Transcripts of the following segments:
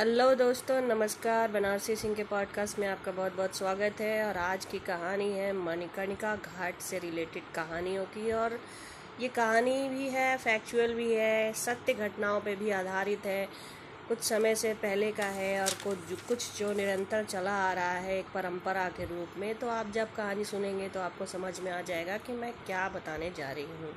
Hello दोस्तों, नमस्कार। बनारसी सिंह के पॉडकास्ट में आपका बहुत बहुत स्वागत है और आज की कहानी है मणिकर्णिका घाट से रिलेटेड कहानियों की और ये कहानी भी है फैक्चुअल भी है, सत्य घटनाओं पे भी आधारित है। कुछ समय से पहले का है और कुछ कुछ जो निरंतर चला आ रहा है एक परंपरा के रूप में तो आप जब कहानी सुनेंगे तो आपको समझ में आ जाएगा कि मैं क्या बताने जा रही हूँ।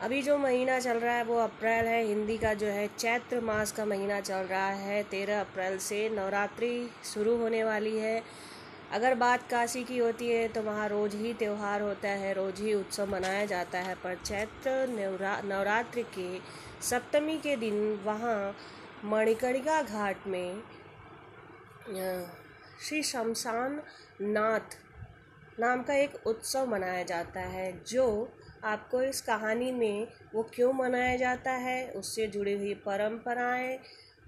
अभी जो महीना चल रहा है, वो अप्रैल है। हिंदी का जो है, चैत्र मास का महीना चल रहा है। तेरह अप्रैल से नवरात्रि शुरू होने वाली है। अगर बात काशी की होती है तो वहाँ रोज़ ही त्यौहार होता है, रोज़ ही उत्सव मनाया जाता है। पर चैत्र नवरा, नवरात्रि के सप्तमी के दिन वहाँ मणिकर्णिका घाट में श्री शमशान नाथ नाम का एक उत्सव मनाया जाता है, जो आपको इस कहानी में वो क्यों मनाया जाता है, उससे जुड़ी हुई परंपराएँ,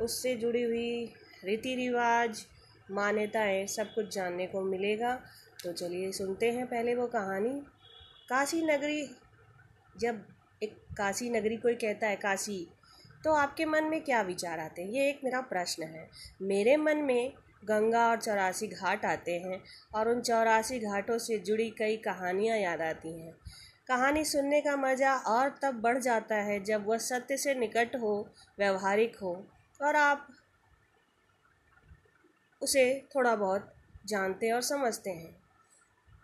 उससे जुड़ी हुई रीति रिवाज मान्यताएँ सब कुछ जानने को मिलेगा। तो चलिए सुनते हैं पहले वो कहानी। काशी नगरी, जब एक काशी नगरी कोई कहता है, काशी तो आपके मन में क्या विचार आते हैं? ये एक मेरा प्रश्न है। मेरे मन में गंगा और चौरासी घाट आते हैं और उन चौरासी घाटों से जुड़ी कई कहानियाँ याद आती हैं। कहानी सुनने का मज़ा और तब बढ़ जाता है जब वह सत्य से निकट हो, व्यवहारिक हो, और आप उसे थोड़ा बहुत जानते और समझते हैं।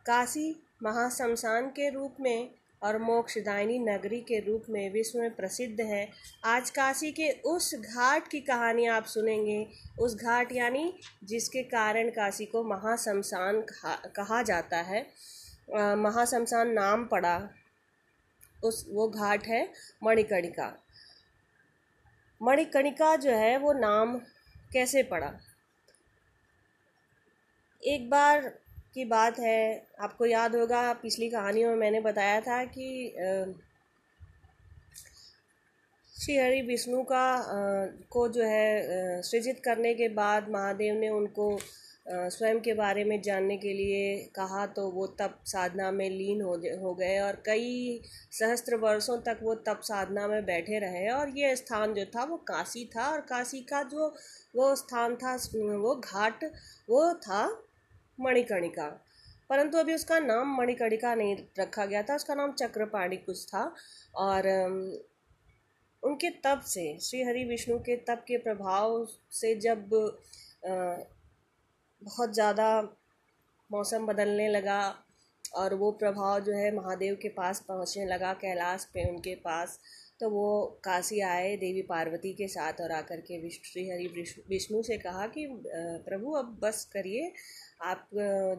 काशी महाशमशान के रूप में और मोक्षदायिनी नगरी के रूप में विश्व में प्रसिद्ध है। आज काशी के उस घाट की कहानी आप सुनेंगे। उस घाट यानी जिसके कारण काशी को महाशमशान कहा जाता है। महाशमशान नाम पड़ा उस, वो घाट है मणिकर्णिका। मणिकर्णिका जो है, वो नाम कैसे पड़ा? एक बार की बात है, आपको याद होगा, पिछली कहानियों में मैंने बताया था कि श्री हरि विष्णु का को जो है सृजित करने के बाद महादेव ने उनको स्वयं के बारे में जानने के लिए कहा तो वो तप साधना में लीन हो हो गए और कई सहस्त्र वर्षों तक वो तप साधना में बैठे रहे और ये स्थान जो था वो काशी था और काशी का जो वो स्थान था, वो घाट वो था मणिकर्णिका। परंतु अभी उसका नाम मणिकर्णिका नहीं रखा गया था, उसका नाम चक्रपाणी कुछ था और उनके तप से, श्री हरि विष्णु के तप के प्रभाव से जब बहुत ज़्यादा मौसम बदलने लगा और वो प्रभाव जो है महादेव के पास पहुँचने लगा, कैलाश पे उनके पास। तो वो काशी आए देवी पार्वती के साथ और आकर के विष्णु श्री हरि विष्णु से कहा कि प्रभु अब बस करिए। आप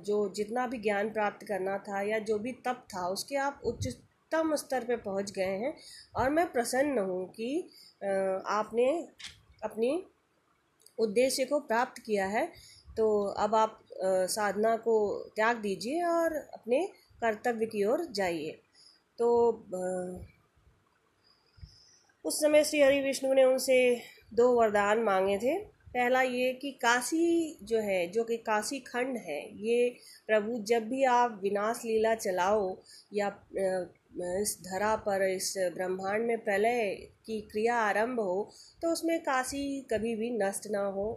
जो जितना भी ज्ञान प्राप्त करना था या जो भी तप था, उसके आप उच्चतम स्तर पे पहुँच गए हैं। और मैं प्रसन्न हूँ कि आपने अपनी उद्देश्य को प्राप्त किया है। तो अब आप साधना को त्याग दीजिए और अपने कर्तव्य की ओर जाइए। तो उस समय श्री हरि विष्णु ने उनसे दो वरदान मांगे थे। पहला ये कि काशी जो है, जो कि काशी खंड है, ये प्रभु जब भी आप विनाश लीला चलाओ या इस धरा पर, इस ब्रह्मांड में प्रलय की क्रिया आरंभ हो तो उसमें काशी कभी भी नष्ट ना हो।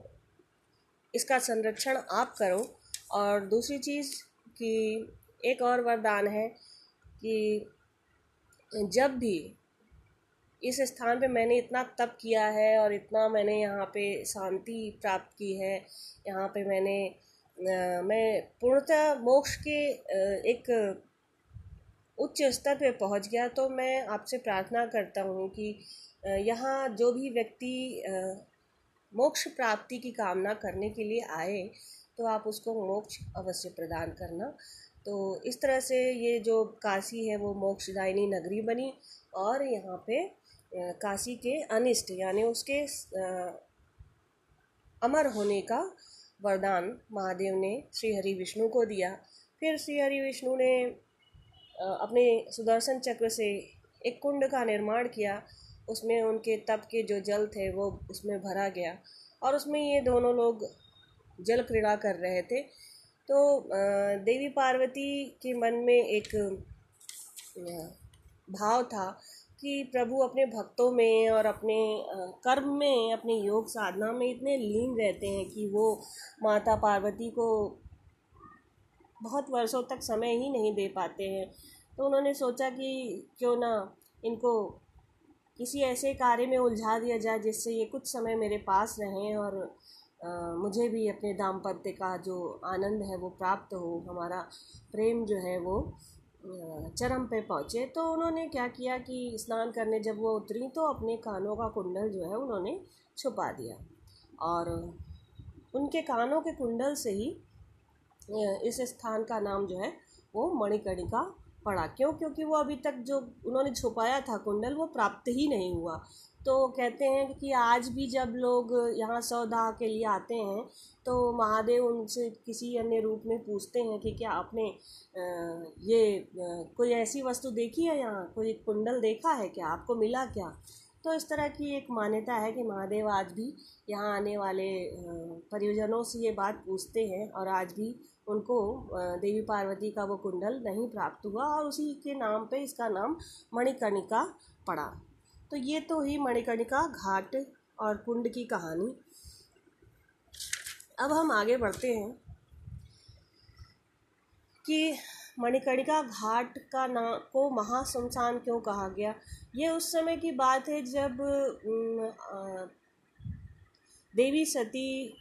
इसका संरक्षण आप करो। और दूसरी चीज़ कि एक और वरदान है कि जब भी इस स्थान पे मैंने इतना तप किया है और इतना मैंने यहाँ पे शांति प्राप्त की है, यहाँ पे मैंने मैं पूर्णतः मोक्ष के एक उच्च स्तर पे पहुँच गया तो मैं आपसे प्रार्थना करता हूँ कि यहाँ जो भी व्यक्ति मोक्ष प्राप्ति की कामना करने के लिए आए तो आप उसको मोक्ष अवश्य प्रदान करना। तो इस तरह से ये जो काशी है, वो मोक्षदायिनी नगरी बनी और यहाँ पे काशी के अनिष्ट, यानी उसके अमर होने का वरदान महादेव ने श्री हरि विष्णु को दिया। फिर श्री हरि विष्णु ने अपने सुदर्शन चक्र से एक कुंड का निर्माण किया। उसमें उनके तप के जो जल थे वो उसमें भरा गया और उसमें ये दोनों लोग जल क्रीड़ा कर रहे थे। तो देवी पार्वती के मन में एक भाव था कि प्रभु अपने भक्तों में और अपने कर्म में, अपने योग साधना में इतने लीन रहते हैं कि वो माता पार्वती को बहुत वर्षों तक समय ही नहीं दे पाते हैं। तो उन्होंने सोचा कि क्यों ना इनको किसी ऐसे कार्य में उलझा दिया जाए जिससे ये कुछ समय मेरे पास रहें और आ, मुझे भी अपने दाम्पत्य का जो आनंद है वो प्राप्त हो हमारा प्रेम जो है वो चरम पे पहुँचे। तो उन्होंने क्या किया कि स्नान करने जब वो उतरी तो अपने कानों का कुंडल जो है उन्होंने छुपा दिया। और उनके कानों के कुंडल से ही इस स्थान का नाम जो है वो मणिकर्णिका पड़ा। क्यों? क्योंकि वो अभी तक जो उन्होंने छुपाया था कुंडल, वो प्राप्त ही नहीं हुआ। तो कहते हैं कि आज भी जब लोग यहाँ सौदा के लिए आते हैं तो महादेव उनसे किसी अन्य रूप में पूछते हैं कि क्या आपने ये कोई ऐसी वस्तु देखी है यहाँ? कोई कुंडल देखा है क्या? आपको मिला क्या? तो इस तरह की एक मान्यता है कि महादेव आज भी यहाँ आने वाले परियोजनों से ये बात पूछते हैं और आज भी उनको देवी पार्वती का वो कुंडल नहीं प्राप्त हुआ और उसी के नाम पे इसका नाम मणिकर्णिका पड़ा। तो ये तो ही मणिकर्णिका घाट और कुंड की कहानी। अब हम आगे बढ़ते हैं कि मणिकर्णिका घाट का नाम को महाशमशान क्यों कहा गया? ये उस समय की बात है जब देवी सती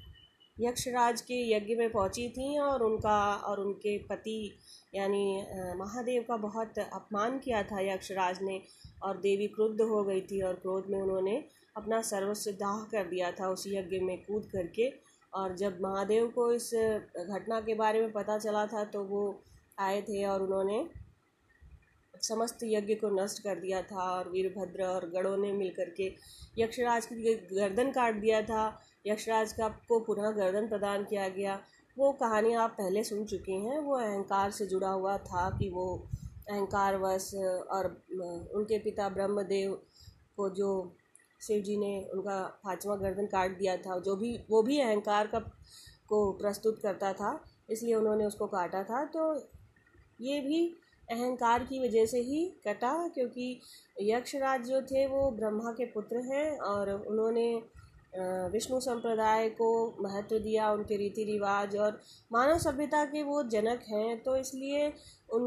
यक्षराज के यज्ञ में पहुँची थी और उनका, और उनके पति, यानी महादेव का बहुत अपमान किया था यक्षराज ने और देवी क्रुद्ध हो गई थी और क्रोध में उन्होंने अपना सर्वस्व दाह कर दिया था उस यज्ञ में कूद करके। और जब महादेव को इस घटना के बारे में पता चला था तो वो आए थे और उन्होंने समस्त यज्ञ को नष्ट कर दिया था और वीरभद्र और गढ़ों ने मिलकर के यक्षराज की गर्दन काट दिया था। यक्षराज का को पुनः गर्दन प्रदान किया गया। वो कहानी आप पहले सुन चुके हैं। वो अहंकार से जुड़ा हुआ था कि वो अहंकारवश और उनके पिता ब्रह्मदेव को जो शिव जी ने उनका पाँचवा गर्दन काट दिया था, जो भी, वो भी अहंकार का को प्रस्तुत करता था, इसलिए उन्होंने उसको काटा था। तो ये भी अहंकार की वजह से ही कटा, क्योंकि यक्षराज जो थे वो ब्रह्मा के पुत्र हैं और उन्होंने विष्णु संप्रदाय को महत्व दिया, उनके रीति रिवाज और मानव सभ्यता के वो जनक हैं। तो इसलिए उन,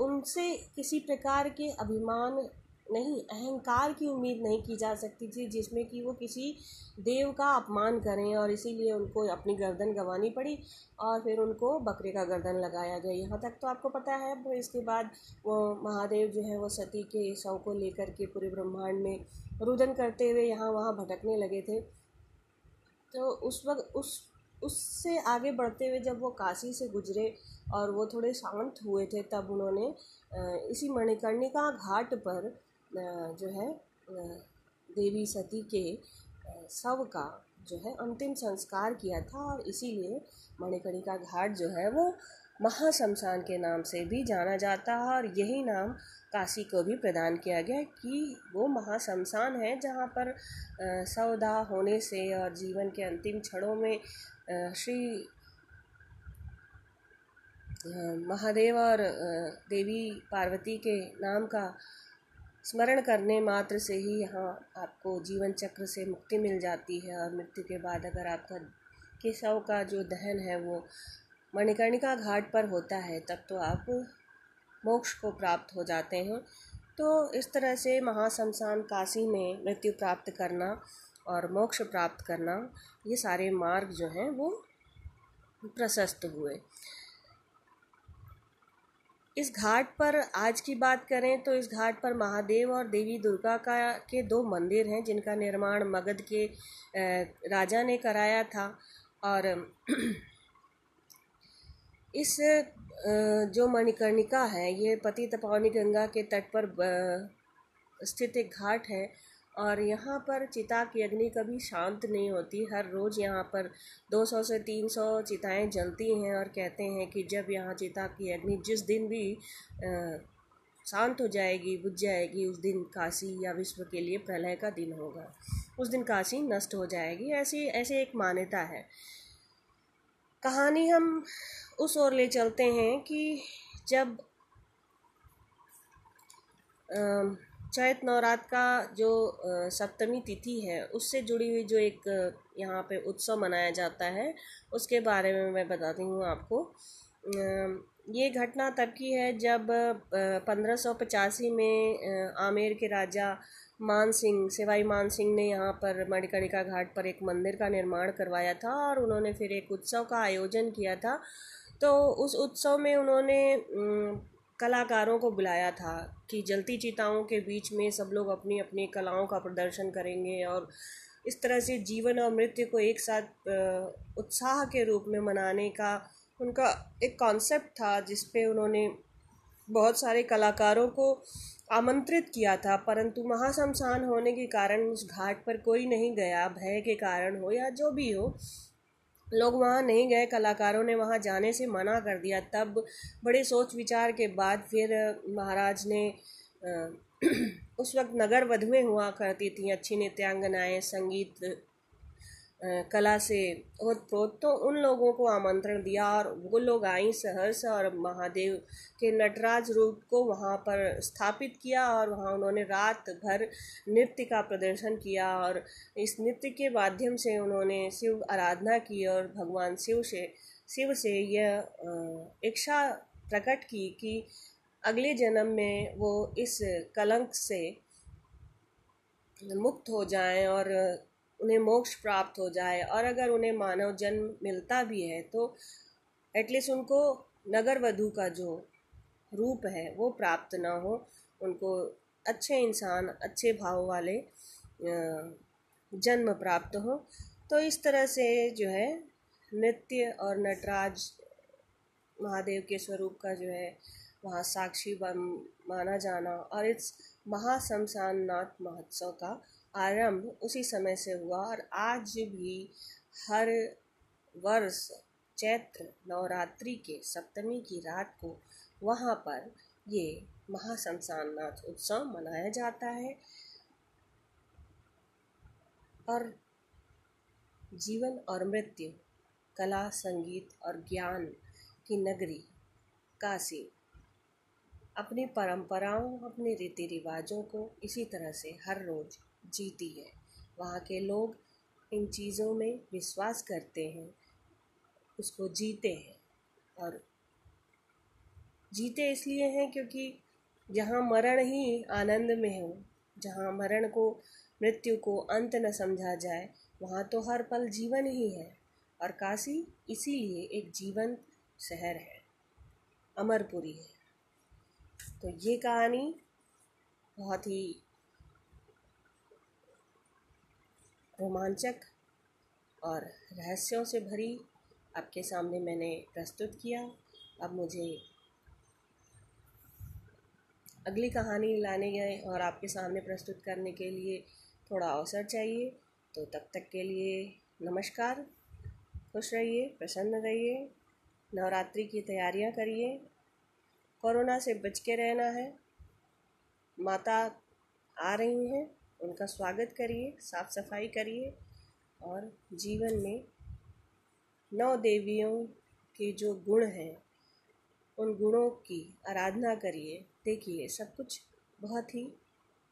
उनसे किसी प्रकार के अभिमान नहीं, अहंकार की उम्मीद नहीं की जा सकती थी, जिसमें कि वो किसी देव का अपमान करें और इसीलिए उनको अपनी गर्दन गंवानी पड़ी और फिर उनको बकरे का गर्दन लगाया गया। यहाँ तक तो आपको पता है इसके बाद वो महादेव जो है, वो सती के शव को लेकर के पूरे ब्रह्मांड में रुदन करते हुए यहाँ वहाँ भटकने लगे थे। तो उस वक्त, उस, उससे आगे बढ़ते हुए जब वो काशी से गुजरे और वो थोड़े शांत हुए थे, तब उन्होंने इसी मणिकर्णिका घाट पर जो है देवी सती के शव का जो है अंतिम संस्कार किया था और इसीलिए मणिकर्णिका घाट जो है वो महाशमशान के नाम से भी जाना जाता है और यही नाम काशी को भी प्रदान किया गया कि वो महाशमशान है जहाँ पर सौदा होने से और जीवन के अंतिम क्षणों में श्री महादेव और देवी पार्वती के नाम का स्मरण करने मात्र से ही यहाँ आपको जीवन चक्र से मुक्ति मिल जाती है और मृत्यु के बाद अगर आपका केशव का जो दहन है वो मणिकर्णिका घाट पर होता है, तब तो आप मोक्ष को प्राप्त हो जाते हैं। तो इस तरह से महाशमशान काशी में मृत्यु प्राप्त करना और मोक्ष प्राप्त करना, ये सारे मार्ग जो हैं वो प्रशस्त हुए। इस घाट पर आज की बात करें तो इस घाट पर महादेव और देवी दुर्गा का के दो मंदिर हैं, जिनका निर्माण मगध के राजा ने कराया था। और इस जो मणिकर्णिका है, ये पति तपावनी गंगा के तट पर स्थित एक घाट है। और यहाँ पर चिता की अग्नि कभी शांत नहीं होती। हर रोज़ यहाँ पर 200 से 300 चिताएँ जलती हैं और कहते हैं कि जब यहाँ चिता की अग्नि जिस दिन भी शांत हो जाएगी, बुझ जाएगी, उस दिन काशी या विश्व के लिए प्रलय का दिन होगा। उस दिन काशी नष्ट हो जाएगी। ऐसी, ऐसे एक मान्यता है। कहानी हम उस ओर ले चलते हैं कि जब चैत नवरात्र का जो सप्तमी तिथि है, उससे जुड़ी हुई जो एक यहाँ पे उत्सव मनाया जाता है, उसके बारे में मैं बताती हूँ आपको। ये घटना तब की है जब पंद्रह सौ पचासी में आमेर के राजा मान सिंह सिवाई मान सिंह ने यहाँ पर मणिकर्णिका घाट पर एक मंदिर का निर्माण करवाया था और उन्होंने फिर एक उत्सव का आयोजन किया था। तो उस उत्सव में उन्होंने कलाकारों को बुलाया था कि जलती चिताओं के बीच में सब लोग अपनी अपनी कलाओं का प्रदर्शन करेंगे और इस तरह से जीवन और मृत्यु को एक साथ उत्साह के रूप में मनाने का उनका एक कॉन्सेप्ट था जिस पे उन्होंने बहुत सारे कलाकारों को आमंत्रित किया था। परंतु महाशमशान होने के कारण उस घाट पर कोई नहीं गया। भय के कारण हो या जो भी हो लोग वहाँ नहीं गए, कलाकारों ने वहाँ जाने से मना कर दिया। तब बड़े सोच विचार के बाद फिर महाराज ने उस वक्त नगर वधुएँ हुआ करती थी, अच्छी नृत्यांगनाएँ, संगीत कला से ओतप्रोत तो उन लोगों को आमंत्रण दिया और वो लोग आई सहर्ष और महादेव के नटराज रूप को वहाँ पर स्थापित किया और वहाँ उन्होंने रात भर नृत्य का प्रदर्शन किया और इस नृत्य के माध्यम से उन्होंने शिव आराधना की और भगवान शिव से शिव से यह इच्छा प्रकट की कि अगले जन्म में वो इस कलंक से मुक्त हो जाएँ और उन्हें मोक्ष प्राप्त हो जाए और अगर उन्हें मानव जन्म मिलता भी है तो एटलीस्ट उनको नगर वधु का जो रूप है, वो प्राप्त ना हो। उनको अच्छे इंसान, अच्छे भाव वाले जन्म प्राप्त हो। तो इस तरह से जो है, नृत्य और नटराज महादेव के स्वरूप का जो है, वहाँ साक्षी माना जाना और इस महाशमशान नाथ महोत्सव का आरंभ उसी समय से हुआ और आज भी हर वर्ष चैत्र नवरात्रि के सप्तमी की रात को वहाँ पर ये महाशमशान नाथ उत्सव मनाया जाता है। और जीवन और मृत्यु, कला, संगीत और ज्ञान की नगरी काशी, अपनी परंपराओं, अपने रीति रिवाजों को इसी तरह से हर रोज़ जीती है। वहाँ के लोग इन चीज़ों में विश्वास करते हैं, उसको जीते हैं और जीते इसलिए हैं क्योंकि जहाँ मरण ही आनंद में हो, जहाँ मरण को, मृत्यु को अंत न समझा जाए, वहाँ तो हर पल जीवन ही है और काशी इसीलिए एक जीवन शहर है, अमरपुरी है। तो ये कहानी बहुत ही रोमांचक और रहस्यों से भरी आपके सामने मैंने प्रस्तुत किया। अब मुझे अगली कहानी लाने गए और आपके सामने प्रस्तुत करने के लिए थोड़ा अवसर चाहिए। तो तब तक के लिए नमस्कार। खुश रहिए, प्रसन्न रहिए, नवरात्रि की तैयारियाँ करिए। कोरोना से बच के रहना है। माता आ रही हैं। उनका स्वागत करिए साफ़ सफ़ाई करिए और जीवन में नौ देवियों के जो गुण हैं, उन गुणों की आराधना करिए, देखिए सब कुछ बहुत ही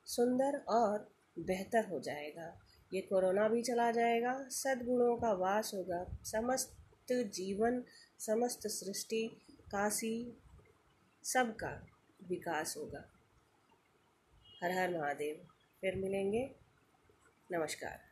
सुंदर और बेहतर हो जाएगा। ये कोरोना भी चला जाएगा, सद्गुणों का वास होगा, समस्त जीवन, समस्त सृष्टि, काशी, सबका विकास होगा। हर हर महादेव। फिर मिलेंगे। नमस्कार।